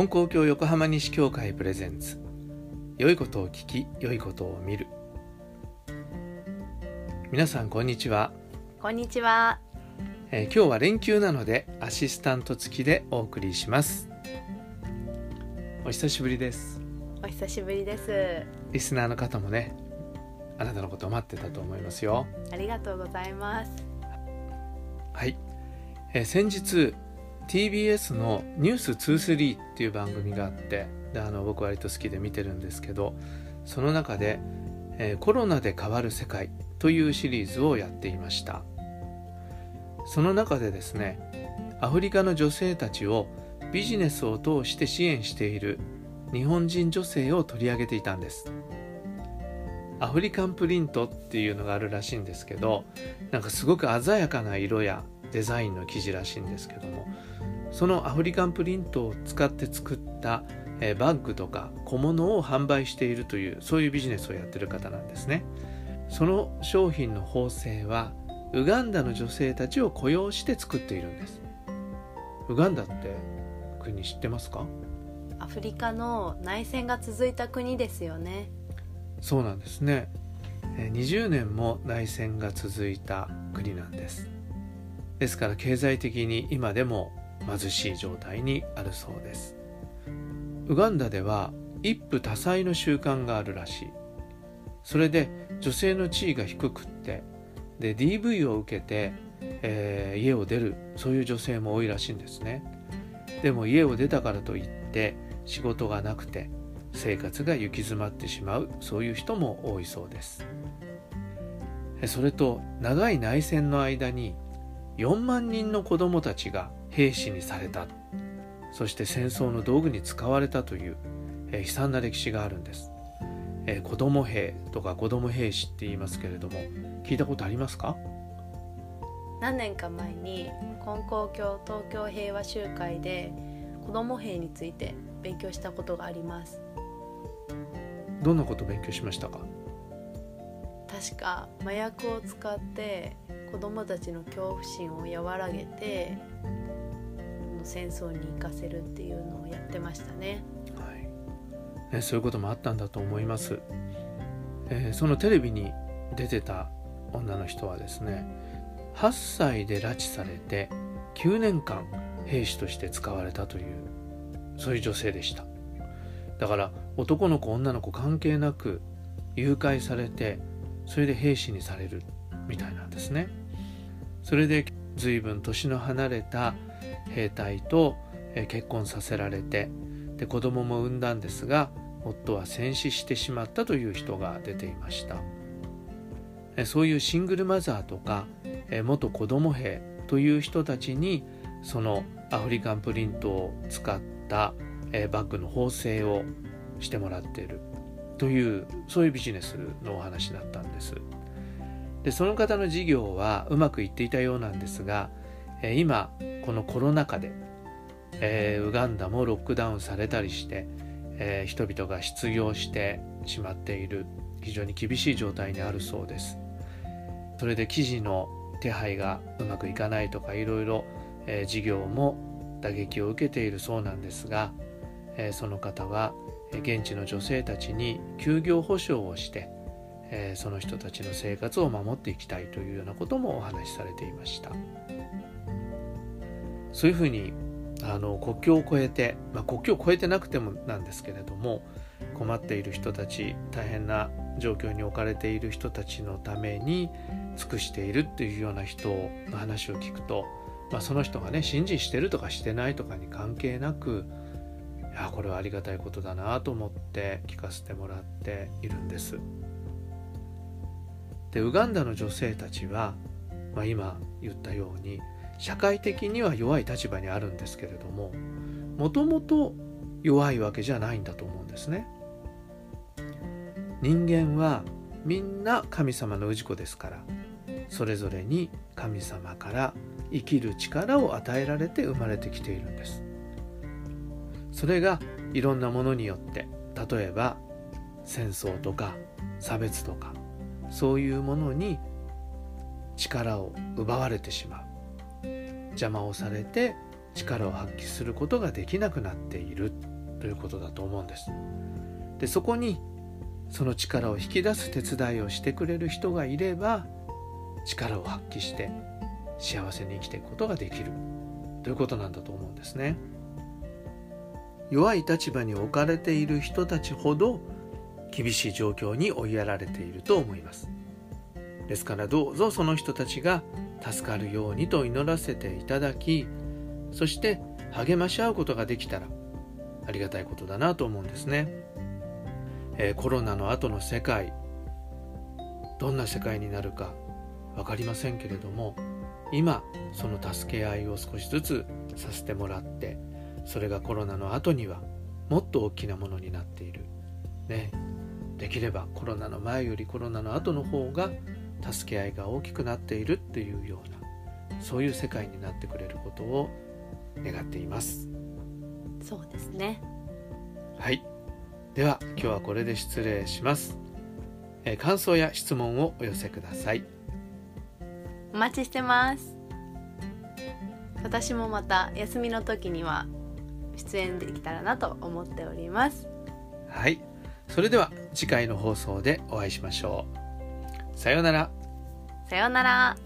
本校教横浜西教会プレゼンツ。良いことを聞き良いことを見る。皆さんこんにちは、こんにちは。えー今日は連休なのでアシスタント付きでお送りします。お久しぶりです。お久しぶりです。リスナーの方もねあなたのことを待ってたと思いますよ。ありがとうございます。はい、えー先日 TBS の「ニュース2 3っていう番組があってであの僕割と好きで見てるんですけどその中で、えーコロナで変わる世界」というシリーズをやっていました。その中でですねアフリカの女性たちをビジネスを通して支援している日本人女性を取り上げていたんです。アフリカンプリントっていうのがあるらしいんですけどなんかすごく鮮やかな色やデザインの生地らしいんですけどもそのアフリカンプリントを使って作ったえーバッグとか小物を販売しているというそういうビジネスをやってる方なんですね。その商品の縫製はウガンダの女性たちを雇用して作っているんです。ウガンダって国知ってますか？アフリカの内戦が続いた国ですよね。そうなんですね。えー20年も内戦が続いた国なんです。ですから経済的に今でも貧しい状態にあるそうです。ウガンダでは一夫多妻の習慣があるらしい。それで女性の地位が低くってで DV を受けて、えー家を出るそういう女性も多いらしいんですね。でも家を出たからといって仕事がなくて生活が行き詰まってしまうそういう人も多いそうです。それと長い内戦の間に4万人の子どもたちが兵士にされた。そして戦争の道具に使われたという、えー悲惨な歴史があるんです、えー子ども兵とか子ども兵士って言いますけれども聞いたことありますか？何年か前に金光教東京平和集会で子供兵について勉強したことがあります。どんなことを勉強しましたか？確か麻薬を使って子供たちの恐怖心を和らげて戦争に行かせるっていうのをやってましたね。はい、ねそういうこともあったんだと思います、えーそのテレビに出てた女の人はですね8歳で拉致されて9年間兵士として使われたというそういう女性でした。だから男の子女の子関係なく誘拐されてそれで兵士にされるみたいなんですね。それで随分年の離れた兵隊と結婚させられてで子供も産んだんですが夫は戦死してしまったという人が出ていました。そういうシングルマザーとか元子供兵という人たちにそのアフリカンプリントを使ったバッグの縫製をしてもらっている。というそういうビジネスのお話だったんです。でその方の事業はうまくいっていたようなんですが今このコロナ禍でえーウガンダもロックダウンされたりして、えー人々が失業してしまっている非常に厳しい状態にあるそうです。それで記事の手配がうまくいかないとかいろいろ、事業も打撃を受けているそうなんですが、えーその方は現地の女性たちに休業保障をして、えその人たちの生活を守っていきたいというようなこともお話しされていました。そういうふうにあの国境を越えて、まあ、国境を越えてなくてもなんですけれども困っている人たち大変な状況に置かれている人たちのために尽くしているっていうような人の話を聞くと、まあ、その人がね信心してるとかしてないとかに関係なくいやこれはありがたいことだなと思って聞かせてもらっているんです。でウガンダの女性たちは、まあ、今言ったように社会的には弱い立場にあるんですけれどももともと弱いわけじゃないんだと思うんですね。人間はみんな神様の氏子ですからそれぞれに神様から生きる力を与えられて生まれてきているんです。それがいろんなものによって例えば戦争とか差別とかそういうものに力を奪われてしまう。邪魔をされて力を発揮することができなくなっている。ということだと思うんです。でそこにその力を引き出す手伝いをしてくれる人がいれば力を発揮して幸せに生きていくことができる。ということなんだと思うんですね。弱い立場に置かれている人たちほど厳しい状況に追いやられていると思います。ですからどうぞその人たちが助かるようにと祈らせていただきそして励まし合うことができたらありがたいことだなと思うんですね、えー、コロナの後の世界どんな世界になるか分かりませんけれども今その助け合いを少しずつさせてもらってそれがコロナの後にはもっと大きなものになっている。ね。できればコロナの前よりコロナの後の方が助け合いが大きくなっているっていうようなそういう世界になってくれることを願っています。そうですね。はい。では今日はこれで失礼します。え感想や質問をお寄せください。お待ちしてます。私もまた休みの時には出演できたらなと思っております。はい。それでは次回の放送でお会いしましょう。さようなら。さようなら